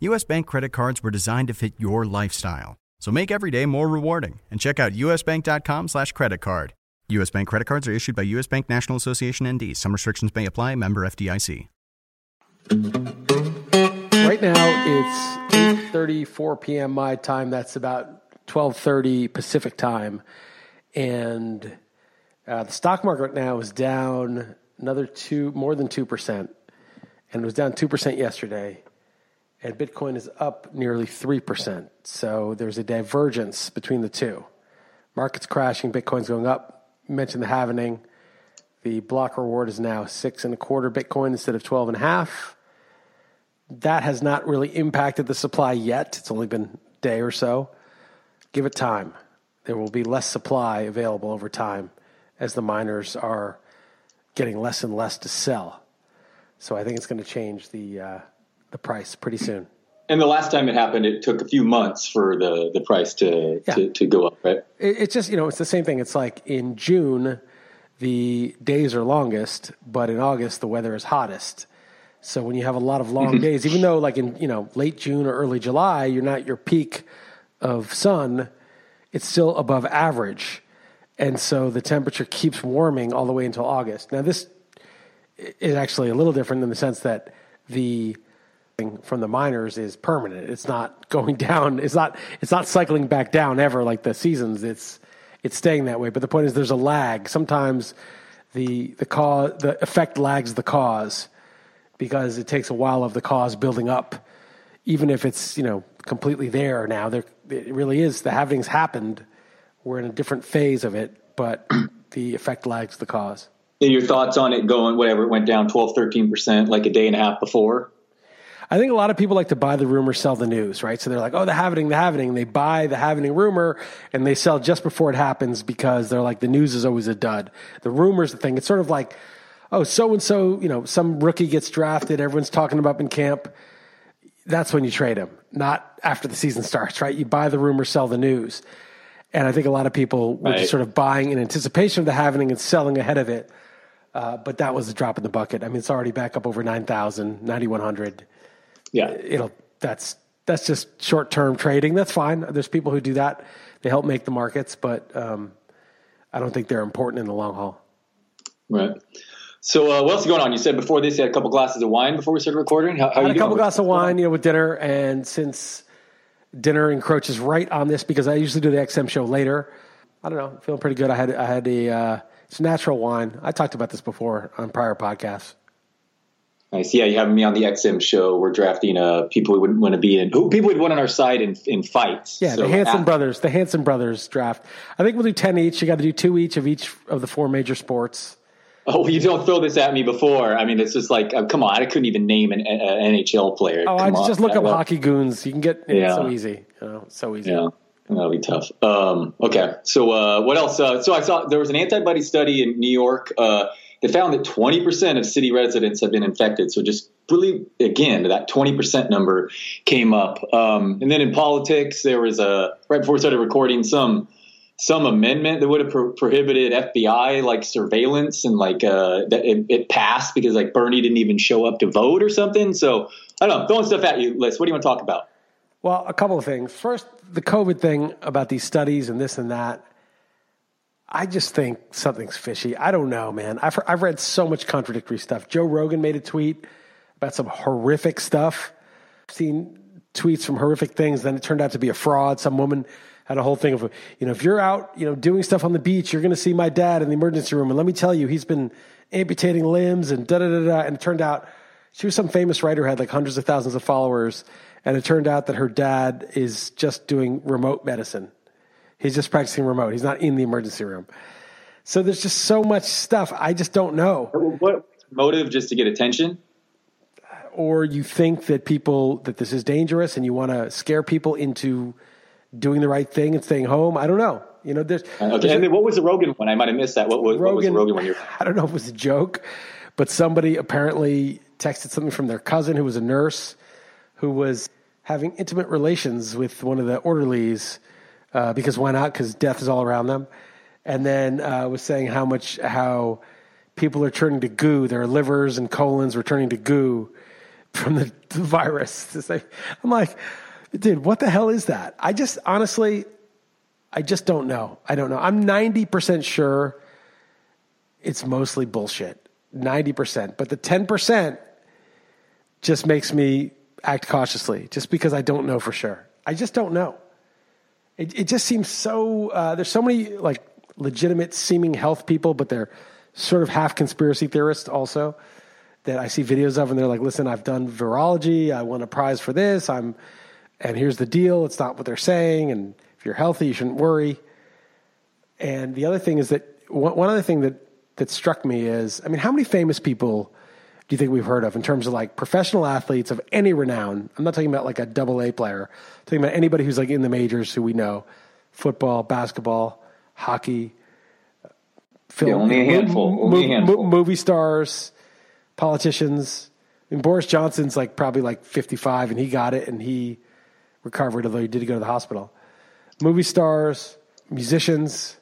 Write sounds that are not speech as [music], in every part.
US Bank credit cards were designed to fit your lifestyle. So make every day more rewarding and check out usbank.com slash credit card. US Bank credit cards are issued by US Bank National Association ND. Some restrictions may apply. Member FDIC. Right now it's 8:34 p.m. my time. That's about 12:30 Pacific time, and uh, the stock market right now is down another two, more than two percent, and it was down two percent yesterday and Bitcoin is up nearly 3%. So there's a divergence between the two. Market's crashing, Bitcoin's going up. You mentioned the halvening. The block reward is now six and a quarter Bitcoin instead of 12 and a half. That has not really impacted the supply yet. It's only been a day or so. Give it time. There will be less supply available over time as the miners are getting less and less to sell. So I think it's going to change the uh, the price pretty soon. And the last time it happened, it took a few months for the, the price to, yeah. to, to, go up, right? It, it's just, you know, it's the same thing. It's like in June, the days are longest, but in August, the weather is hottest. So when you have a lot of long mm-hmm. days, even though like in, you know, late June or early July, you're not your peak of sun, it's still above average. And so the temperature keeps warming all the way until August. Now, this is actually a little different in the sense that the from the miners is permanent. It's not going [laughs] down. It's not. It's not cycling back down ever like the seasons. It's it's staying that way. But the point is, there's a lag. Sometimes the the cause the effect lags the cause because it takes a while of the cause building up. Even if it's you know completely there now, there it really is. The halving's happened. We're in a different phase of it, but [clears throat] the effect lags the cause. Your thoughts on it going whatever it went down 12, 13 percent like a day and a half before? I think a lot of people like to buy the rumor, sell the news, right? So they're like, oh, the halvening, the halvening. They buy the halvening rumor and they sell just before it happens because they're like, the news is always a dud. The rumor's the thing. It's sort of like, oh, so and so, you know, some rookie gets drafted. Everyone's talking about in camp. That's when you trade him, not after the season starts, right? You buy the rumor, sell the news. And I think a lot of people were right. just sort of buying in anticipation of the halvening and selling ahead of it. Uh, but that was a drop in the bucket. I mean, it's already back up over 9,000, 9,100 yeah, it'll that's that's just short term trading. That's fine. There's people who do that. They help make the markets, but um, I don't think they're important in the long haul. Right. So uh, what else is going on? You said before this you had a couple glasses of wine before we started recording. How, how had a couple glasses of wine, you know, with dinner, and since dinner encroaches right on this because I usually do the XM show later. I don't know, feeling pretty good. I had I had a uh, it's natural wine. I talked about this before on prior podcasts. Nice. Yeah, you have me on the XM show. We're drafting uh, people we wouldn't want to be in. Who people would want on our side in in fights. Yeah, so, the Hanson brothers. The Hanson brothers draft. I think we'll do ten each. You got to do two each of each of the four major sports. Oh, you don't throw this at me before. I mean, it's just like, uh, come on, I couldn't even name an, NHL player. Oh, come I just look up well. hockey goons. You can get yeah. so easy. You know, so easy. Yeah. That'll be tough. Um, okay, so uh, what else? Uh, so I saw there was an antibody study in New York. Uh, they found that 20% of city residents have been infected. So just really, again, that 20% number came up. Um, and then in politics, there was a, right before we started recording, some some amendment that would have pro- prohibited FBI like surveillance and like uh, that it, it, passed because like Bernie didn't even show up to vote or something. So I don't know, throwing stuff at you, Liss. What do you want to talk about? Well, a couple of things. First, the COVID thing about these studies and this and that. I just think something's fishy. I don't know, man. I've, I've read so much contradictory stuff. Joe Rogan made a tweet about some horrific stuff. I've seen tweets from horrific things. Then it turned out to be a fraud. Some woman had a whole thing of, you know, if you're out, you know, doing stuff on the beach, you're going to see my dad in the emergency room. And let me tell you, he's been amputating limbs and da da da da. And it turned out she was some famous writer who had like hundreds of thousands of followers. And it turned out that her dad is just doing remote medicine. He's just practicing remote. He's not in the emergency room. So there's just so much stuff. I just don't know. What motive just to get attention? Or you think that people that this is dangerous and you want to scare people into doing the right thing and staying home. I don't know. You know, there's okay. there's and then what was the Rogan one? I might have missed that. What was, Rogan, what was the Rogan one? [laughs] I don't know if it was a joke, but somebody apparently texted something from their cousin who was a nurse who was having intimate relations with one of the orderlies uh, because why not? Because death is all around them, and then uh, was saying how much how people are turning to goo. Their livers and colons were turning to goo from the, [laughs] the virus. I'm like, dude, what the hell is that? I just honestly, I just don't know. I don't know. I'm 90% sure it's mostly bullshit. 90%. But the 10% just makes me act cautiously just because I don't know for sure. I just don't know. It, it just seems so, uh, there's so many like legitimate seeming health people, but they're sort of half conspiracy theorists also that I see videos of and they're like, listen, I've done virology. I won a prize for this. I'm, and here's the deal. It's not what they're saying. And if you're healthy, you shouldn't worry. And the other thing is that one, other thing that, that struck me is, I mean, how many famous people do you think we've heard of in terms of like professional athletes of any renown? I'm not talking about like a double A player. I'm talking about anybody who's like in the majors who we know, football, basketball, hockey, film, Yeah, only a handful. mo- Only a mo- movie stars, politicians. I mean, Boris Johnson's like probably like 55 and he got it and he recovered, although he did go to the hospital. Movie stars, musicians.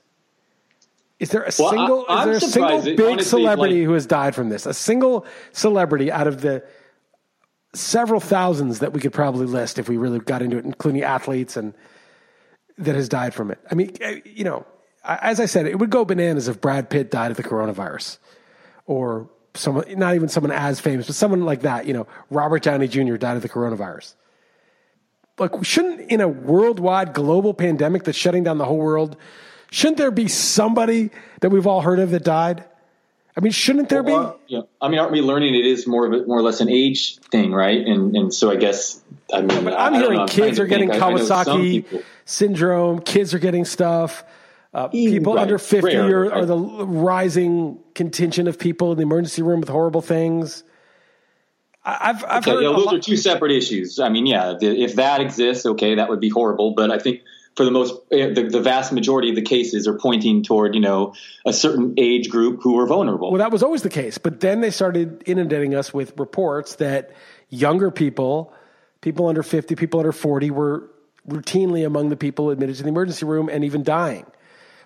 Is there a Well, single? I'm is there a single big honestly, celebrity like- who has died from this? A single celebrity out of the several thousands that we could probably list if we really got into it, including athletes and that has died from it. I mean, eh, you know, as I said, it would go bananas if Brad Pitt died of the coronavirus, or someone, not even someone as famous, but someone like that. You know, Robert Downey Jr. died of the coronavirus. Like, shouldn't in a worldwide global pandemic that's shutting down the whole world, shouldn't there be somebody that we've all heard of that died? I mean, shouldn't there Well, be? yeah. I mean, aren't we learning it is more of a, more or less an age thing, right? And and so I guess I mean, But I- I'm I hearing know, trying kids are getting think. I- I know some Kawasaki syndrome. Kids are getting stuff. Uh, people right. under 50 Rare, are, are right. the rising contingent of people in the emergency room with horrible things. I've, I've Okay, heard those lot- are two separate issues. I mean, yeah, if that exists, okay, that would be horrible. But I think for the most, eh, the, the vast majority of the cases are pointing toward you know a certain age group who are vulnerable. Well, that was always the case. But then they started inundating us with reports that younger people, people under 50, people under 40, were routinely among the people admitted to the emergency room and even dying.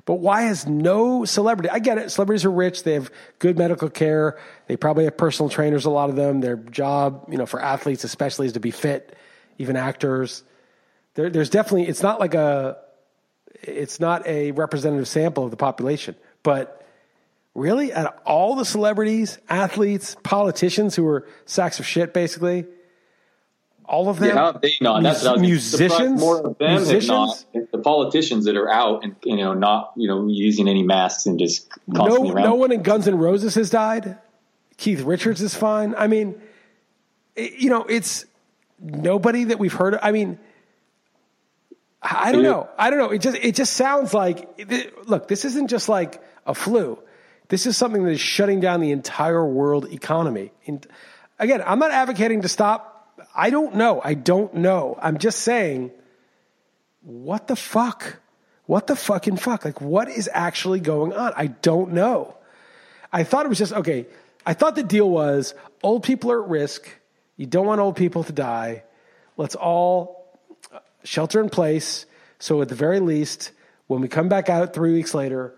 But why has no celebrity? I get it. Celebrities are rich. They have good medical care. They probably have personal trainers, a lot of them. Their job, you know, for athletes especially is to be fit, even actors. There, there's definitely, it's not like a, it's not a representative sample of the population. But really, out of all the celebrities, athletes, politicians who are sacks of shit, basically, all of them, yeah, how they not? That's what I was musicians, more of them musicians, not. The politicians that are out and you know not you know using any masks and just constantly no, around. no one in Guns N' Roses has died. Keith Richards is fine. I mean, it- you know, it's nobody that we've heard. Of. I mean, I don't know. I don't know. It just it just sounds like look. This isn't just like a flu. This is something that is shutting down the entire world economy. And again, I'm not advocating to stop. I don't know. I don't know. I'm just saying, what the fuck? What the fucking fuck? Like, what is actually going on? I don't know. I thought it was just okay. I thought the deal was old people are at risk. You don't want old people to die. Let's all shelter in place. So at the very least, when we come back out three weeks later,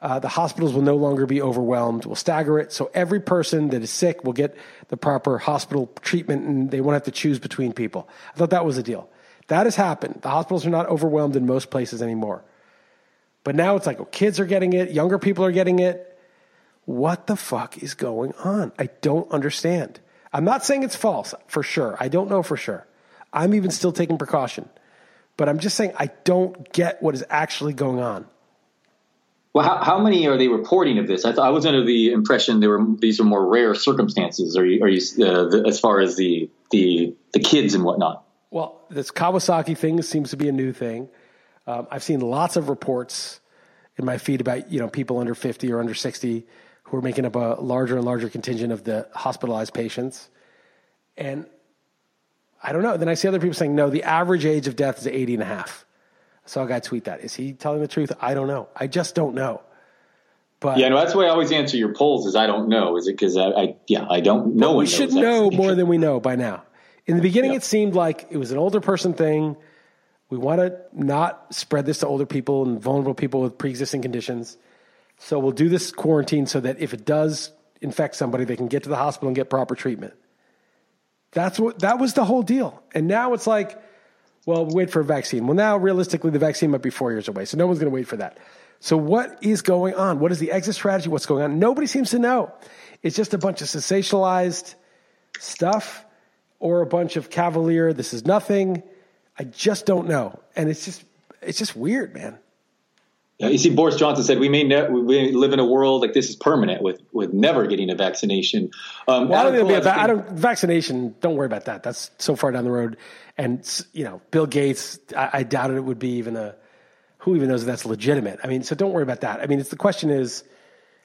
uh, the hospitals will no longer be overwhelmed. We'll stagger it. So every person that is sick will get the proper hospital treatment and they won't have to choose between people. I thought that was the deal. That has happened. The hospitals are not overwhelmed in most places anymore. But now it's like, oh, kids are getting it, younger people are getting it. What the fuck is going on? I don't understand. I'm not saying it's false for sure. I don't know for sure. I'm even still taking precaution. But I'm just saying I don't get what is actually going on. Well, how, how many are they reporting of this? I, th- I was under the impression there were these are more rare circumstances. Are you, are you uh, the, as far as the the the kids and whatnot? Well, this Kawasaki thing seems to be a new thing. Um, I've seen lots of reports in my feed about you know people under 50 or under 60 who are making up a larger and larger contingent of the hospitalized patients. And I don't know. Then I see other people saying, no, the average age of death is 80 and a half. I saw a guy tweet that. Is he telling the truth? I don't know. I just don't know. But yeah, no, that's why I always answer your polls is I don't know. Is it because I, I, yeah, I don't know. We should know more than we know by now. In the beginning, yep. it seemed like it was an older person thing. We want to not spread this to older people and vulnerable people with pre-existing conditions. So we'll do this quarantine so that if it does infect somebody, they can get to the hospital and get proper treatment. That's what that was the whole deal. And now it's like, well, wait for a vaccine. Well, now realistically, the vaccine might be four years away, so no one's going to wait for that. So what is going on? What is the exit strategy? What's going on? Nobody seems to know. It's just a bunch of sensationalized stuff or a bunch of cavalier. This is nothing. I just don't know, and it's just it's just weird, man. Yeah, you see, Boris Johnson said we may ne- we live in a world like this is permanent with with never getting a vaccination. Um, well, I don't, be va- I don't vaccination. Don't worry about that. That's so far down the road. And you know, Bill Gates. I, I doubted it would be even a. Who even knows if that's legitimate? I mean, so don't worry about that. I mean, it's the question is,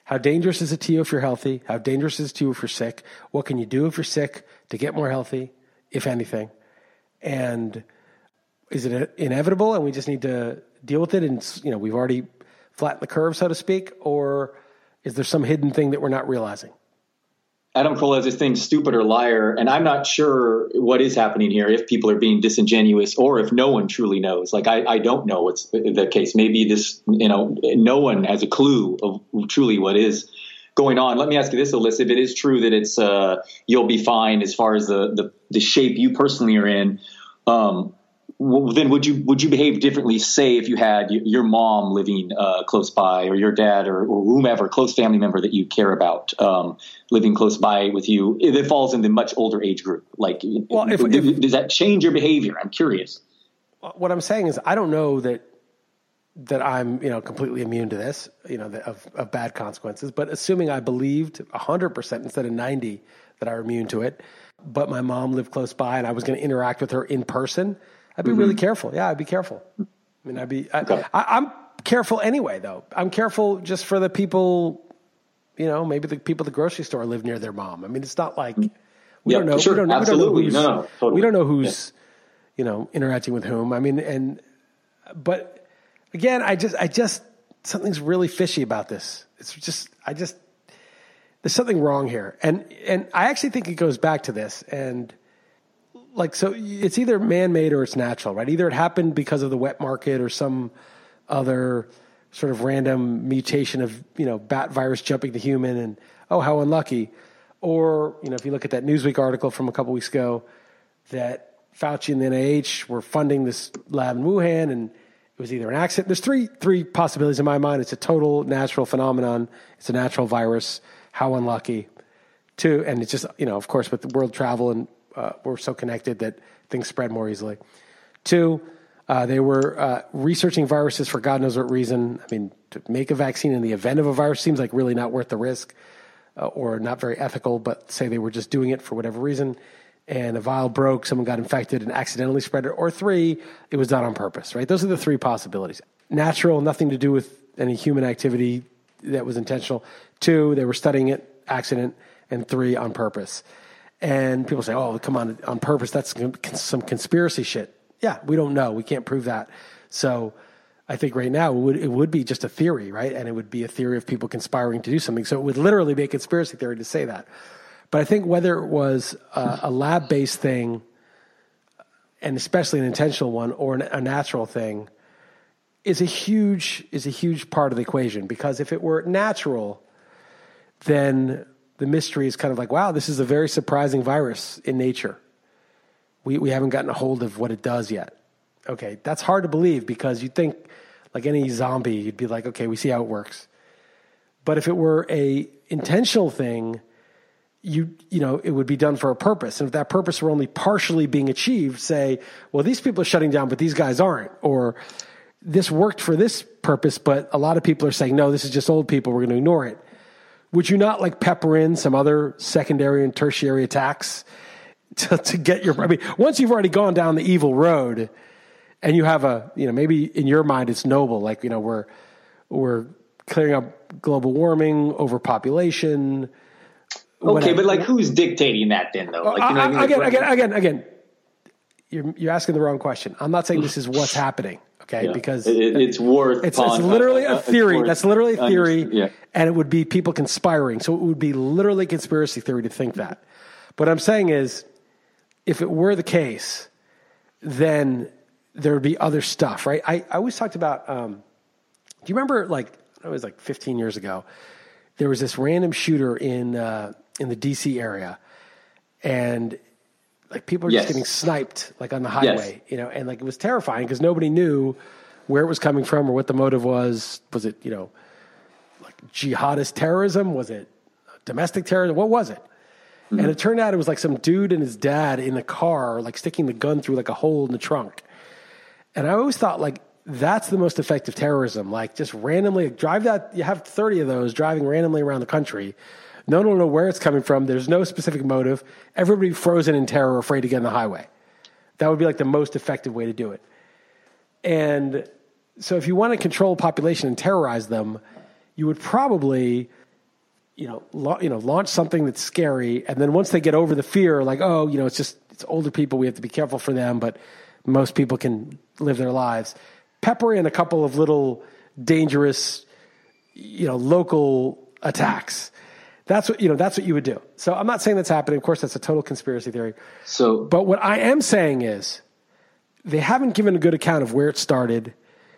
how dangerous is it to you if you're healthy? How dangerous is it to you if you're sick? What can you do if you're sick to get more healthy, if anything? And is it inevitable and we just need to deal with it? And you know we've already flattened the curve so to speak or is there some hidden thing that we're not realizing? Adam Carolla has this thing stupid or liar and i'm not sure what is happening here if people are being disingenuous or if no one truly knows. Like i, I don't know what's the case. Maybe this you know no one has a clue of truly what is going on. Let me ask you this alyssa. If it is true that it's uh, you'll be fine as far as the, the, the shape you personally are in um, well, then would you would you behave differently? Say if you had your mom living uh, close by, or your dad, or, or, whomever close family member that you care about um, living close by with you, if it falls in the much older age group. Like, well, if, if, does that change your behavior? I'm curious. What I'm saying is, I don't know that that I'm you know completely immune to this, you know, of, of bad consequences. But assuming I believed 100 percent instead of 90 that I'm immune to it, but my mom lived close by and I was going to interact with her in person I'd be mm-hmm. really careful. Yeah, I'd be careful. I mean, I'd be. I, okay. I, I'm careful anyway, though. I'm careful just for the people. You know, maybe the people at the grocery store live near their mom. I mean, it's not like we yeah, don't know. Sure. We don't, Absolutely. We don't know who's, no, totally. we don't know who's yeah. you know interacting with whom. I mean, and but again, I just I just something's really fishy about this. It's just I just there's something wrong here, and and I actually think it goes back to this and like so it's either man-made or it's natural right? Either it happened because of the wet market or some other sort of random mutation of you know bat virus jumping to human and oh how unlucky. Or you know if you look at that newsweek article from a couple weeks ago that fauci and the nih were funding this lab in wuhan and it was either an accident. There's three three possibilities in my mind. It's a total natural phenomenon. It's a natural virus. How unlucky. Two and it's just you know of course with world travel and uh, we're so connected that things spread more easily. Two, uh, they were uh, researching viruses for God knows what reason. I mean, to make a vaccine in the event of a virus seems like really not worth the risk uh, or not very ethical, but say they were just doing it for whatever reason. And a vial broke, someone got infected and accidentally spread it. Or three, it was done on purpose, right? Those are the three possibilities. Natural, nothing to do with any human activity that was intentional. Two, they were studying it, accident. And three, on purpose. And people say, "Oh, come on, on purpose? That's some conspiracy shit." Yeah, we don't know. We can't prove that. So, I think right now it would it would be just a theory, right? And it would be a theory of people conspiring to do something. So it would literally be a conspiracy theory to say that. But I think whether it was a, a lab based thing, and especially an intentional one, or an, a natural thing, is a huge is a huge part of the equation. Because if it were natural, then the mystery is kind of like, wow, this is a very surprising virus in nature. We, we haven't gotten a hold of what it does yet. Okay, that's hard to believe because you'd think, like any zombie, you'd be like, okay, we see how it works. But if it were a intentional thing, you you know it would be done for a purpose and if that purpose were only partially being achieved say well these people are shutting down but these guys aren't or this worked for this purpose but a lot of people are saying no this is just old people we're going to ignore it would you not like pepper in some other secondary and tertiary attacks [laughs] to, to get your i mean once you've already gone down the evil road and you have a you know maybe in your mind it's noble like you know we're we're clearing up global warming overpopulation Okay, whatever. but like, who's dictating that then, though? Like, you know, I- I mean? Again, again, again, again. You're you're asking the wrong question. I'm not saying this is what's [laughs] happening. Okay, yeah. because It- it- it's worth. it's, it's literally a uh, theory. worth That's literally a theory, Yeah. and it would be people conspiring. So it would be literally conspiracy theory to think that. What I'm saying is, if it were the case, then there would be other stuff, right? I, I always talked about. Um, do you remember, like, it was like 15 years ago, there was this random shooter in uh, in the DC area, and like people are Yes. just getting sniped like on the highway, you know, and like it was terrifying because nobody knew where it was coming from or what the motive was. Was it you know like jihadist terrorism? Was it domestic terrorism? What was it? And mm-hmm. it turned out it was like some dude and his dad in a car, like sticking the gun through like a hole in the trunk. And I always thought like that's the most effective terrorism. Like just randomly drive that. You have thirty of those driving randomly around the country. No one will know where it's coming from. There's no specific motive. Everybody frozen in terror, afraid to get on the highway. That would be like the most effective way to do it. And so, if you want to control a population and terrorize them, you would probably, you know, la- you know, launch something that's scary, and then once they get over the fear, like, oh, you know, it's just it's older people, we have to be careful for them, but most people can live their lives. Pepper in a couple of little dangerous, you know, local attacks. That's what you know. That's what you would do. So I'm not saying that's happening. Of course, that's a total conspiracy theory. So, But what I am saying is they haven't given a good account of where it started.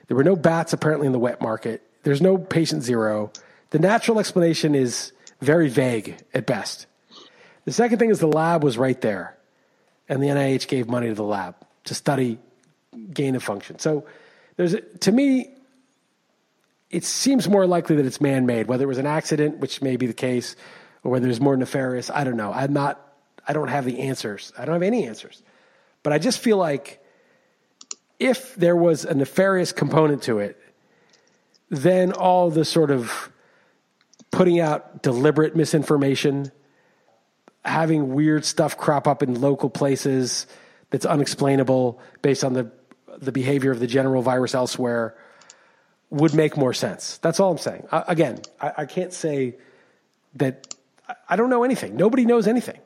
There were no bats apparently in the wet market. There's no patient zero. The natural explanation is very vague at best. The second thing is the lab was right there, and the NIH gave money to the lab to study gain of function. So there's a, to me, it seems more likely that it's man-made. Whether it was an accident, which may be the case, or whether it's more nefarious, I don't know. I'm not. I don't have the answers. I don't have any answers. But I just feel like if there was a nefarious component to it, then all the sort of putting out deliberate misinformation, having weird stuff crop up in local places that's unexplainable based on the the behavior of the general virus elsewhere would make more sense. That's all I'm saying. I, again, I, I can't say that I- don't know anything. Nobody knows anything.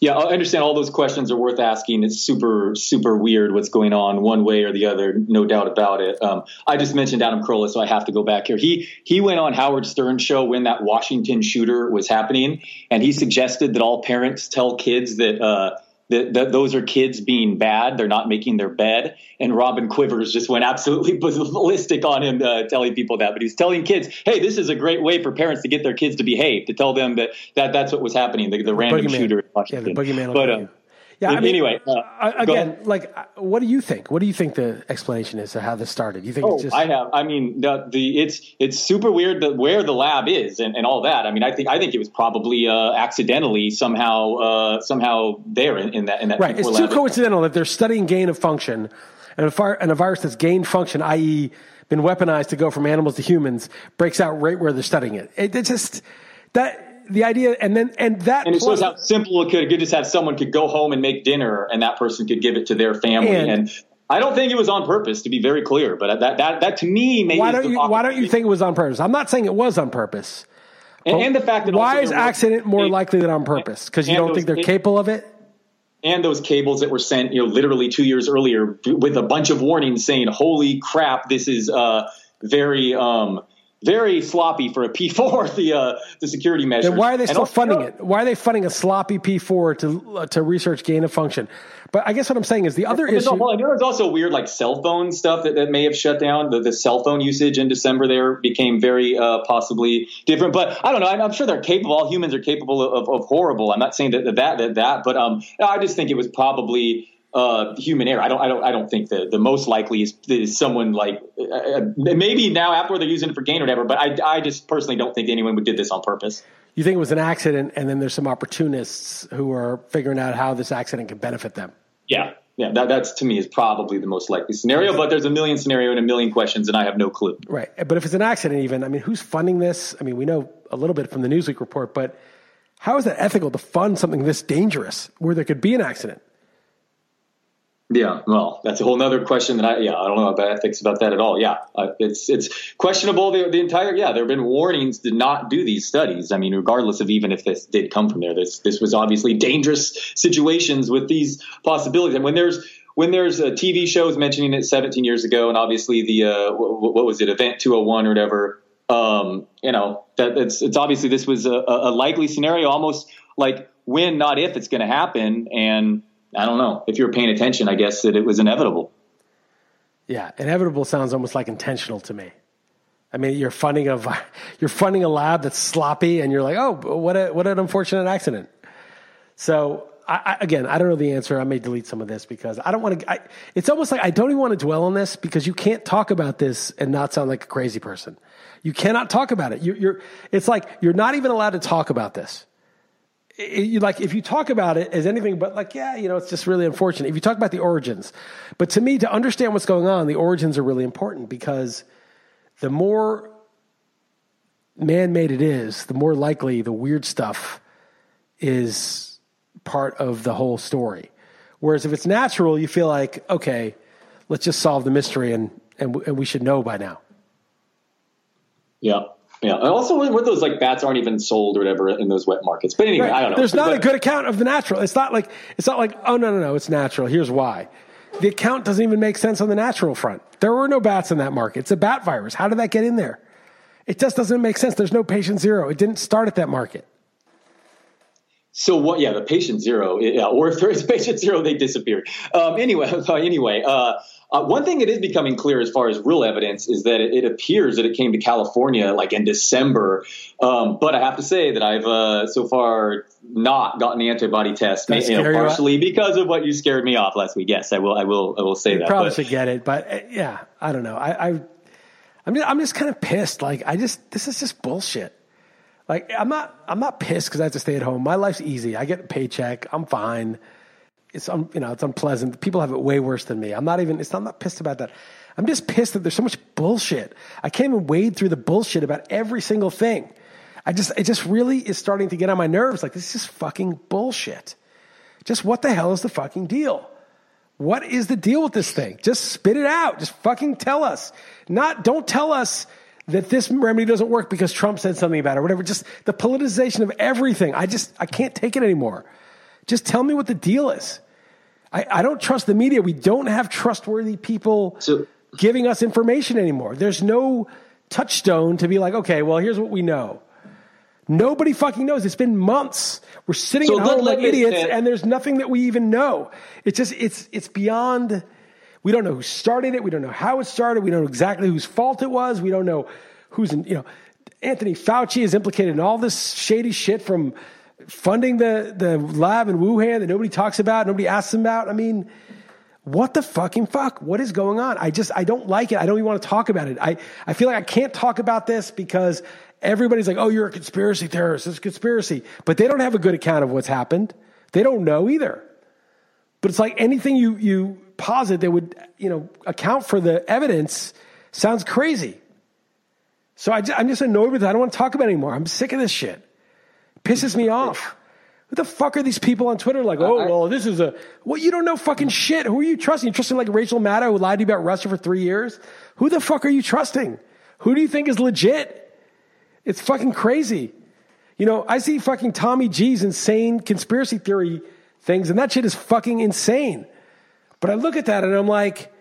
yeah, I understand all those questions are worth asking. It's super, super weird what's going on one way or the other, no doubt about it. Um, I just mentioned Adam Carolla, so I have to go back here. He he went on Howard Stern's show when that Washington shooter was happening, and he suggested that all parents tell kids that. Uh, that, that those are kids being bad. They're not making their bed. And Robin Quivers just went absolutely [laughs] ballistic on him, uh, telling people that. But he's telling kids, "Hey, this is a great way for parents to get their kids to behave. To tell them that, that that's what was happening. The, the random shooter in Yeah, Washington. the boogeyman. But you. Yeah. I mean, anyway, uh, again, like, what do you think? What do you think the explanation is of how this started? You think Oh, it's just I have. I mean, the, the it's it's super weird that where the lab is and, and all that. I mean, I think I think it was probably uh, accidentally somehow uh, somehow there in, in that in that right? It's P4 too coincidental that they're studying gain of function, and a, fire, and a virus that's gained function, i.e., been weaponized to go from animals to humans, breaks out right where they're studying it. It, it just that the idea, and then and that And it shows how simple it could. It could just have someone could go home and make dinner, and that person could give it to their family. And- And, I don't think it was on purpose, to be very clear. But that that that to me maybe why don't you why don't you think it was on purpose? I'm not saying it was on purpose. And, and the fact that why is accident more likely than on purpose? Because you don't those- think they're capable of it. and those cables that were sent, you know, literally two years earlier with a bunch of warnings saying, "Holy crap, this is uh, very, um, very sloppy for a P4." [laughs] The uh, the security measures. Then why are they still also- funding it? Why are they funding a sloppy P4 to uh, to research gain of function? But I guess what I'm saying is the other There's, issue. well, there was also weird like cell phone stuff that, that may have shut down. The, the cell phone usage in December there became very uh, possibly different. But I don't know. I'm, I'm sure they're capable. All humans are capable of, of horrible. I'm not saying that that that that. But um, I just think it was probably uh, human error. I don't I don't I don't think the the most likely is, is someone like uh, uh, maybe now after they're using it for gain or whatever. But I I just personally don't think anyone would did this on purpose. You think it was an accident, and then there's some opportunists who are figuring out how this accident can benefit them. Yeah, yeah, that, that's to me is probably the most likely scenario. But there's a million scenario and a million questions, and I have no clue. Right, but if it's an accident, even I mean, who's funding this? I mean, we know a little bit from the Newsweek report, but how is that ethical to fund something this dangerous where there could be an accident? Yeah, well, that's a whole other question that I yeah I don't know about ethics about that at all. Yeah, uh, it's it's questionable. The, the entire yeah there have been warnings to not do these studies. I mean, regardless of even if this did come from there, this this was obviously dangerous situations with these possibilities. And when there's when there's a TV shows mentioning it 17 years ago, and obviously the uh, what, what was it, Event 201 or whatever, um, you know that it's it's obviously this was a, a likely scenario, almost like when not if it's going to happen, and I don't know. If you're paying attention, I guess that it was inevitable. Yeah, inevitable sounds almost like intentional to me. I mean, you're funding a [laughs] you're funding a lab that's sloppy, and you're like, oh, what a what an unfortunate accident. So I, I, again, I don't know the answer. I may delete some of this because I don't want to. it's almost like I don't even want to dwell on this because you can't talk about this and not sound like a crazy person. You cannot talk about it. You're, you're it's like you're not even allowed to talk about this you like if you talk about it as anything but like yeah you know it's just really unfortunate. If you talk about the origins but to me to understand what's going on the origins are really important because the more man-made it is the more likely the weird stuff is part of the whole story. Whereas if it's natural you feel like okay let's just solve the mystery and and, and we should know by now. Yeah yeah, and also with those like bats aren't even sold or whatever in those wet markets. But anyway, right. I don't know. There's not but, a good account of the natural. It's not like it's not like oh no no no it's natural. Here's why. The account doesn't even make sense on the natural front. There were no bats in that market. It's a bat virus. How did that get in there? It just doesn't make sense. There's no patient zero. It didn't start at that market. So what? Yeah, the patient zero, yeah, or if there is [laughs] patient zero, they disappeared. Um, anyway, [laughs] anyway, uh, uh, one thing that is becoming clear as far as real evidence is that it, it appears that it came to California like in December. Um, but I have to say that I've uh, so far not gotten the antibody test, you know, partially because of what you scared me off last week. Yes, I will. I will. I will say you that. Probably but, should get it, but uh, yeah, I don't know. I, I I'm just, I'm just kind of pissed. Like I just this is just bullshit. Like I'm not I'm not pissed because I have to stay at home. My life's easy. I get a paycheck. I'm fine. It's un, you know it's unpleasant. People have it way worse than me. I'm not even. It's I'm not pissed about that. I'm just pissed that there's so much bullshit. I can't even wade through the bullshit about every single thing. I just it just really is starting to get on my nerves. Like this is fucking bullshit. Just what the hell is the fucking deal? What is the deal with this thing? Just spit it out. Just fucking tell us. Not don't tell us that this remedy doesn't work because Trump said something about it or whatever. Just the politicization of everything. I just, I can't take it anymore. Just tell me what the deal is. I, I don't trust the media. We don't have trustworthy people so, giving us information anymore. There's no touchstone to be like, okay, well, here's what we know. Nobody fucking knows. It's been months. We're sitting so at home like idiots, and there's nothing that we even know. It's just, it's, it's beyond we don't know who started it. We don't know how it started. We don't know exactly whose fault it was. We don't know who's, in, you know, Anthony Fauci is implicated in all this shady shit from funding the, the lab in Wuhan that nobody talks about, nobody asks him about. I mean, what the fucking fuck? What is going on? I just, I don't like it. I don't even want to talk about it. I, I feel like I can't talk about this because everybody's like, oh, you're a conspiracy theorist. It's a conspiracy. But they don't have a good account of what's happened. They don't know either. But it's like anything you, you posit that would, you know, account for the evidence sounds crazy. So I am just annoyed with it. I don't want to talk about it anymore. I'm sick of this shit. Pisses me off. Who the fuck are these people on Twitter like, oh, well, this is a, well, you don't know fucking shit. Who are you trusting? You're trusting like Rachel Maddow who lied to you about Russia for three years? Who the fuck are you trusting? Who do you think is legit? It's fucking crazy. You know, I see fucking Tommy G's insane conspiracy theory things, and that shit is fucking insane. But I look at that and I'm like,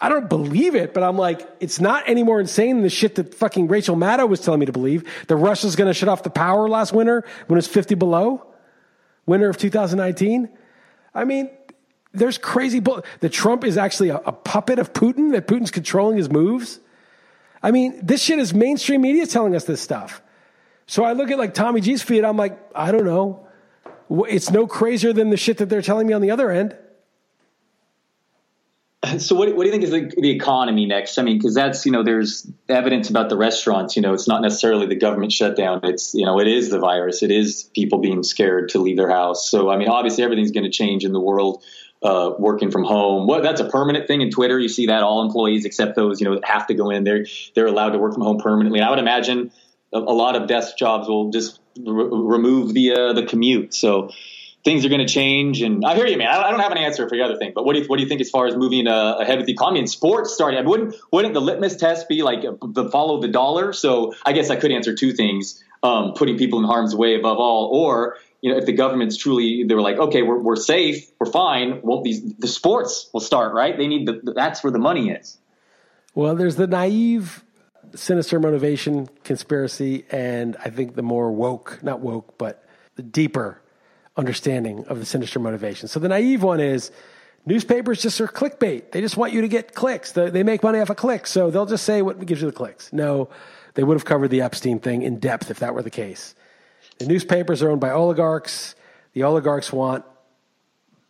I don't believe it, but I'm like, it's not any more insane than the shit that fucking Rachel Maddow was telling me to believe. That Russia's going to shut off the power last winter when it's 50 below, winter of 2019. I mean, there's crazy bull. That Trump is actually a, a puppet of Putin. That Putin's controlling his moves. I mean, this shit is mainstream media telling us this stuff. So I look at like Tommy G's feed. I'm like, I don't know. It's no crazier than the shit that they're telling me on the other end. So what, what do you think is the, the economy next? I mean, because that's you know there's evidence about the restaurants. You know, it's not necessarily the government shutdown. It's you know it is the virus. It is people being scared to leave their house. So I mean, obviously everything's going to change in the world. Uh, working from home, what that's a permanent thing in Twitter. You see that all employees except those you know that have to go in. They're they're allowed to work from home permanently. And I would imagine a, a lot of desk jobs will just re- remove the uh, the commute. So things are going to change. And I hear you, man. I don't have an answer for the other thing, but what do you, what do you think as far as moving uh, ahead with the economy and sports starting? I mean, wouldn't wouldn't the litmus test be like the follow the dollar? So I guess I could answer two things: um, putting people in harm's way above all, or you know, if the government's truly they were like, okay, we're we're safe, we're fine. Well, these the sports will start, right? They need the that's where the money is. Well, there's the naive, sinister motivation conspiracy, and I think the more woke, not woke, but the deeper understanding of the sinister motivation. So the naive one is newspapers just are clickbait. They just want you to get clicks. They make money off of clicks. So they'll just say what gives you the clicks. No, they would have covered the Epstein thing in depth if that were the case. The newspapers are owned by oligarchs. The oligarchs want,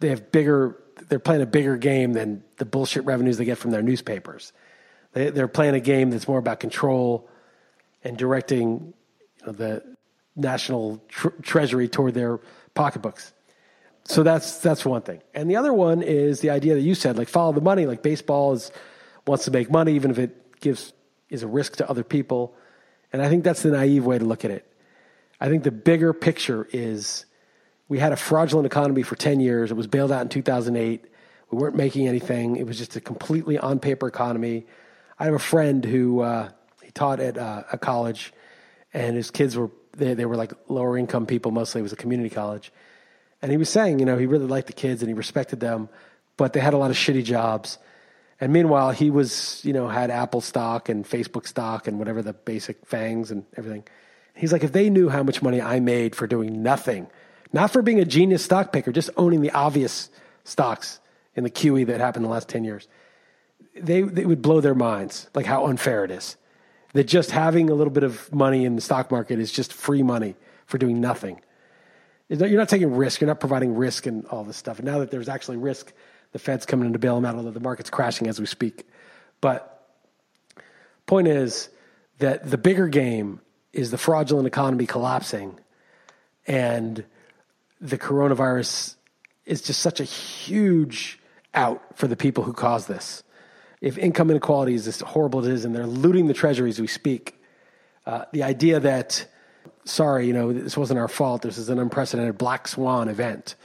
they have bigger, they're playing a bigger game than the bullshit revenues they get from their newspapers. They, they're playing a game that's more about control and directing you know, the national tr- treasury toward their pocketbooks. So that's that's one thing. And the other one is the idea that you said, like follow the money. Like baseball is wants to make money, even if it gives is a risk to other people. And I think that's the naive way to look at it. I think the bigger picture is we had a fraudulent economy for 10 years. It was bailed out in 2008. We weren't making anything. It was just a completely on paper economy. I have a friend who uh, he taught at uh, a college, and his kids were they, they were like lower income people mostly. It was a community college. And he was saying, you know, he really liked the kids and he respected them, but they had a lot of shitty jobs. And meanwhile, he was, you know, had Apple stock and Facebook stock and whatever the basic fangs and everything. He's like, if they knew how much money I made for doing nothing, not for being a genius stock picker, just owning the obvious stocks in the QE that happened in the last 10 years, they, they would blow their minds, like how unfair it is that just having a little bit of money in the stock market is just free money for doing nothing. You're not taking risk. You're not providing risk and all this stuff. And now that there's actually risk, the Fed's coming in to bail them out, although the market's crashing as we speak. But point is that the bigger game is the fraudulent economy collapsing, and the coronavirus is just such a huge out for the people who caused this if income inequality is as horrible as it is, and they're looting the treasury as we speak, uh, the idea that, sorry, you know, this wasn't our fault. This is an unprecedented black swan event.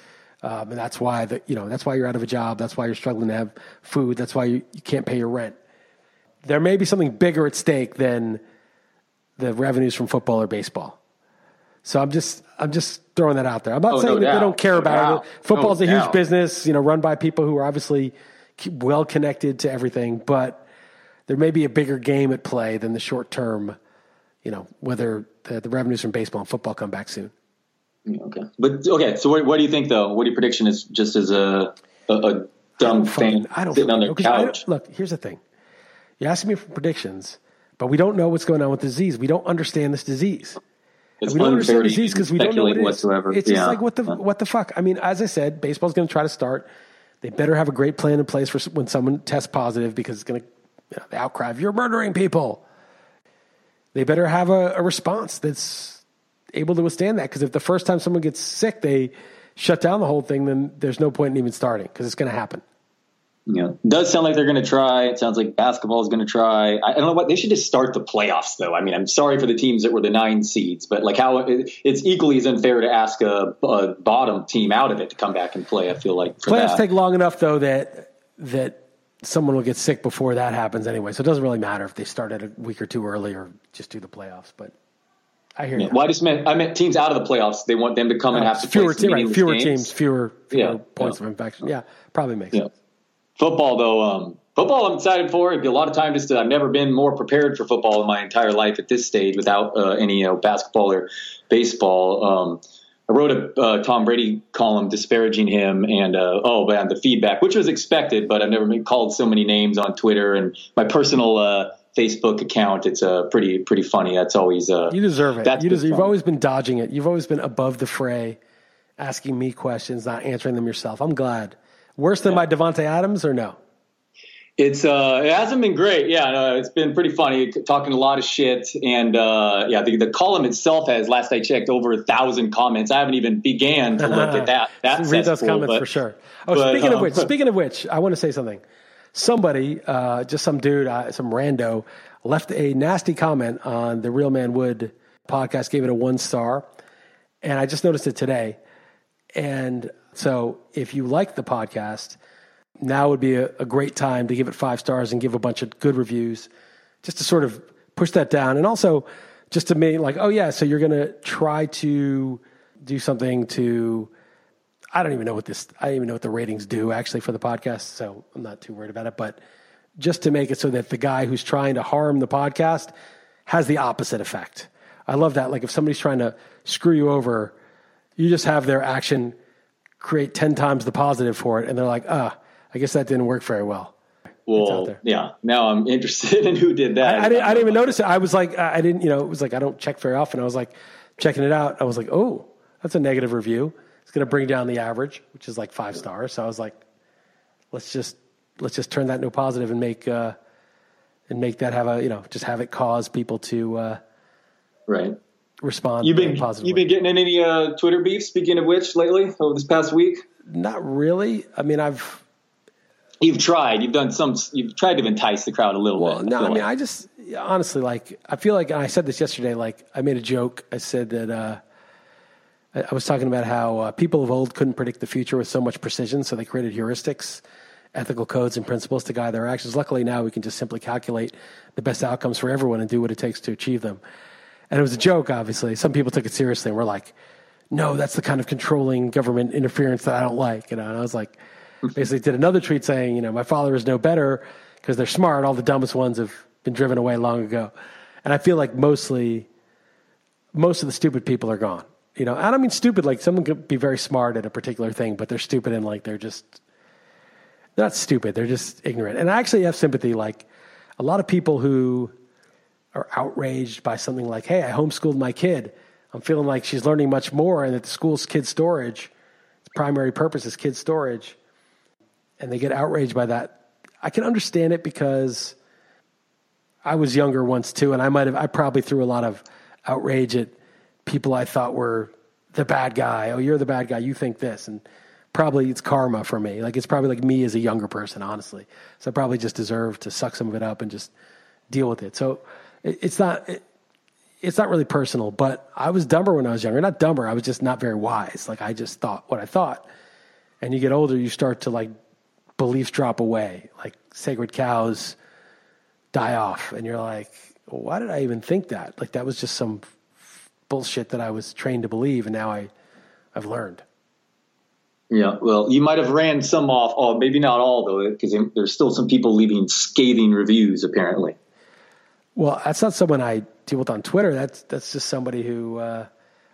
Um, and that's why the, you know that's why you're out of a job. That's why you're struggling to have food. That's why you, you can't pay your rent. There may be something bigger at stake than the revenues from football or baseball. So I'm just I'm just throwing that out there. I'm not oh, saying no that doubt. they don't care no about doubt. it. Football's no a huge doubt. business, you know, run by people who are obviously well connected to everything, but there may be a bigger game at play than the short term, you know, whether the, the revenues from baseball and football come back soon. Okay. But okay, so what, what do you think though? What do you prediction is just as a, a, a dumb fan I don't sitting on their couch? look, here's the thing. You're asking me for predictions, but we don't know what's going on with disease. We don't understand this disease. It's we don't understand disease because we don't know what it whatsoever. Is. It's yeah. just like what the what the fuck. I mean, as I said, baseball's going to try to start. They better have a great plan in place for when someone tests positive because it's going to you know, the outcry of you're murdering people. They better have a, a response that's able to withstand that because if the first time someone gets sick they shut down the whole thing, then there's no point in even starting because it's going to happen you know, does sound like they're going to try. It sounds like basketball is going to try. I, I, don't know what they should just start the playoffs though. I mean, I'm sorry for the teams that were the nine seeds, but like how it, it's equally as unfair to ask a, a, bottom team out of it to come back and play. I feel like playoffs that. take long enough though that that someone will get sick before that happens anyway. So it doesn't really matter if they start at a week or two early or just do the playoffs. But I hear yeah. you. Well, I just meant I meant teams out of the playoffs. They want them to come uh, and have to fewer, play right, fewer teams, fewer, fewer yeah, points yeah. of infection. Yeah, probably makes sense. Football, though, um, football I'm excited for. It'd be a lot of time just to, I've never been more prepared for football in my entire life at this stage without uh, any you know, basketball or baseball. Um, I wrote a uh, Tom Brady column disparaging him and uh, oh man, the feedback, which was expected, but I've never been called so many names on Twitter and my personal uh, Facebook account. It's uh, pretty pretty funny. That's always uh, you deserve it. You deserve, you've always been dodging it. You've always been above the fray, asking me questions, not answering them yourself. I'm glad. Worse than yeah. my Davante Adams or no? It's uh, it hasn't been great. Yeah, no, it's been pretty funny. Talking a lot of shit, and uh, yeah, the, the column itself has, last I checked, over a thousand comments. I haven't even began to look at that. [laughs] That read those comments but, for sure. Oh, but, speaking of um, which, [laughs] speaking of which, I want to say something. Somebody, uh, just some dude, uh, some rando, left a nasty comment on the Real Man Wood podcast. Gave it a one star, and I just noticed it today. And so, if you like the podcast, now would be a, a great time to give it five stars and give a bunch of good reviews, just to sort of push that down, and also just to make like, oh yeah, so you're going to try to do something to. I don't even know what this. I don't even know what the ratings do actually for the podcast, so I'm not too worried about it. But just to make it so that the guy who's trying to harm the podcast has the opposite effect. I love that. Like if somebody's trying to screw you over, you just have their action create 10 times the positive for it. And they're like, ah, I guess that didn't work very well. Well, yeah. Now I'm [laughs] interested in who did that. I, I, didn't, I didn't even notice it. I was like, I didn't, you know, it was like, I don't check very often. I was like checking it out. I was like, oh, that's a negative review. It's going to bring down the average, which is like five stars. So I was like, let's just, let's just turn that into a positive and make, uh, and make that have a, you know, just have it cause people to, uh, Right. Respond You've been positively. you've been getting in any uh, Twitter beef. Speaking of which, lately over this past week, Not really. I mean, I've, you've tried. You've done some. You've tried to entice the crowd a little Well, bit. no, I mean, like. I just honestly like. I feel like and I said this yesterday. Like, I made a joke. I said that uh, I, I was talking about how uh, people of old couldn't predict the future with so much precision, so they created heuristics, ethical codes, and principles to guide their actions. Luckily, now we can just simply calculate the best outcomes for everyone and do what it takes to achieve them. And it was a joke, obviously. Some people took it seriously and were like, "No, that's the kind of controlling government interference that I don't like." You know, and I was like, [laughs] basically did another tweet saying, you know, my father is no better because they're smart. All the dumbest ones have been driven away long ago. And I feel like mostly, most of the stupid people are gone. You know, I don't mean stupid like someone could be very smart at a particular thing, but they're stupid and like they're just they're not stupid. They're just ignorant. And I actually have sympathy. Like a lot of people who are outraged by something like, "Hey, I homeschooled my kid. I'm feeling like she's learning much more, and that the school's kid storage, its primary purpose is kid storage." and they get outraged by that. I can understand it because I was younger once too, and I might have, I probably threw a lot of outrage at people I thought were the bad guy. Oh, you're the bad guy. You think this. And probably it's karma for me. Like it's probably like me as a younger person, honestly. So I probably just deserve to suck some of it up and just deal with it. So it, it's not, it, it's not really personal, but I was dumber when I was younger. Not dumber. I was just not very wise. Like I just thought what I thought. And you get older, you start to like beliefs drop away, like sacred cows die off, and you're like, why did I even think that? Like that was just some bullshit that I was trained to believe, and now I, I've learned. Yeah, well, you might have ran some off. Oh, maybe not all though, because there's still some people leaving scathing reviews. Apparently, Well, that's not someone I deal with on Twitter. That's that's just somebody who uh,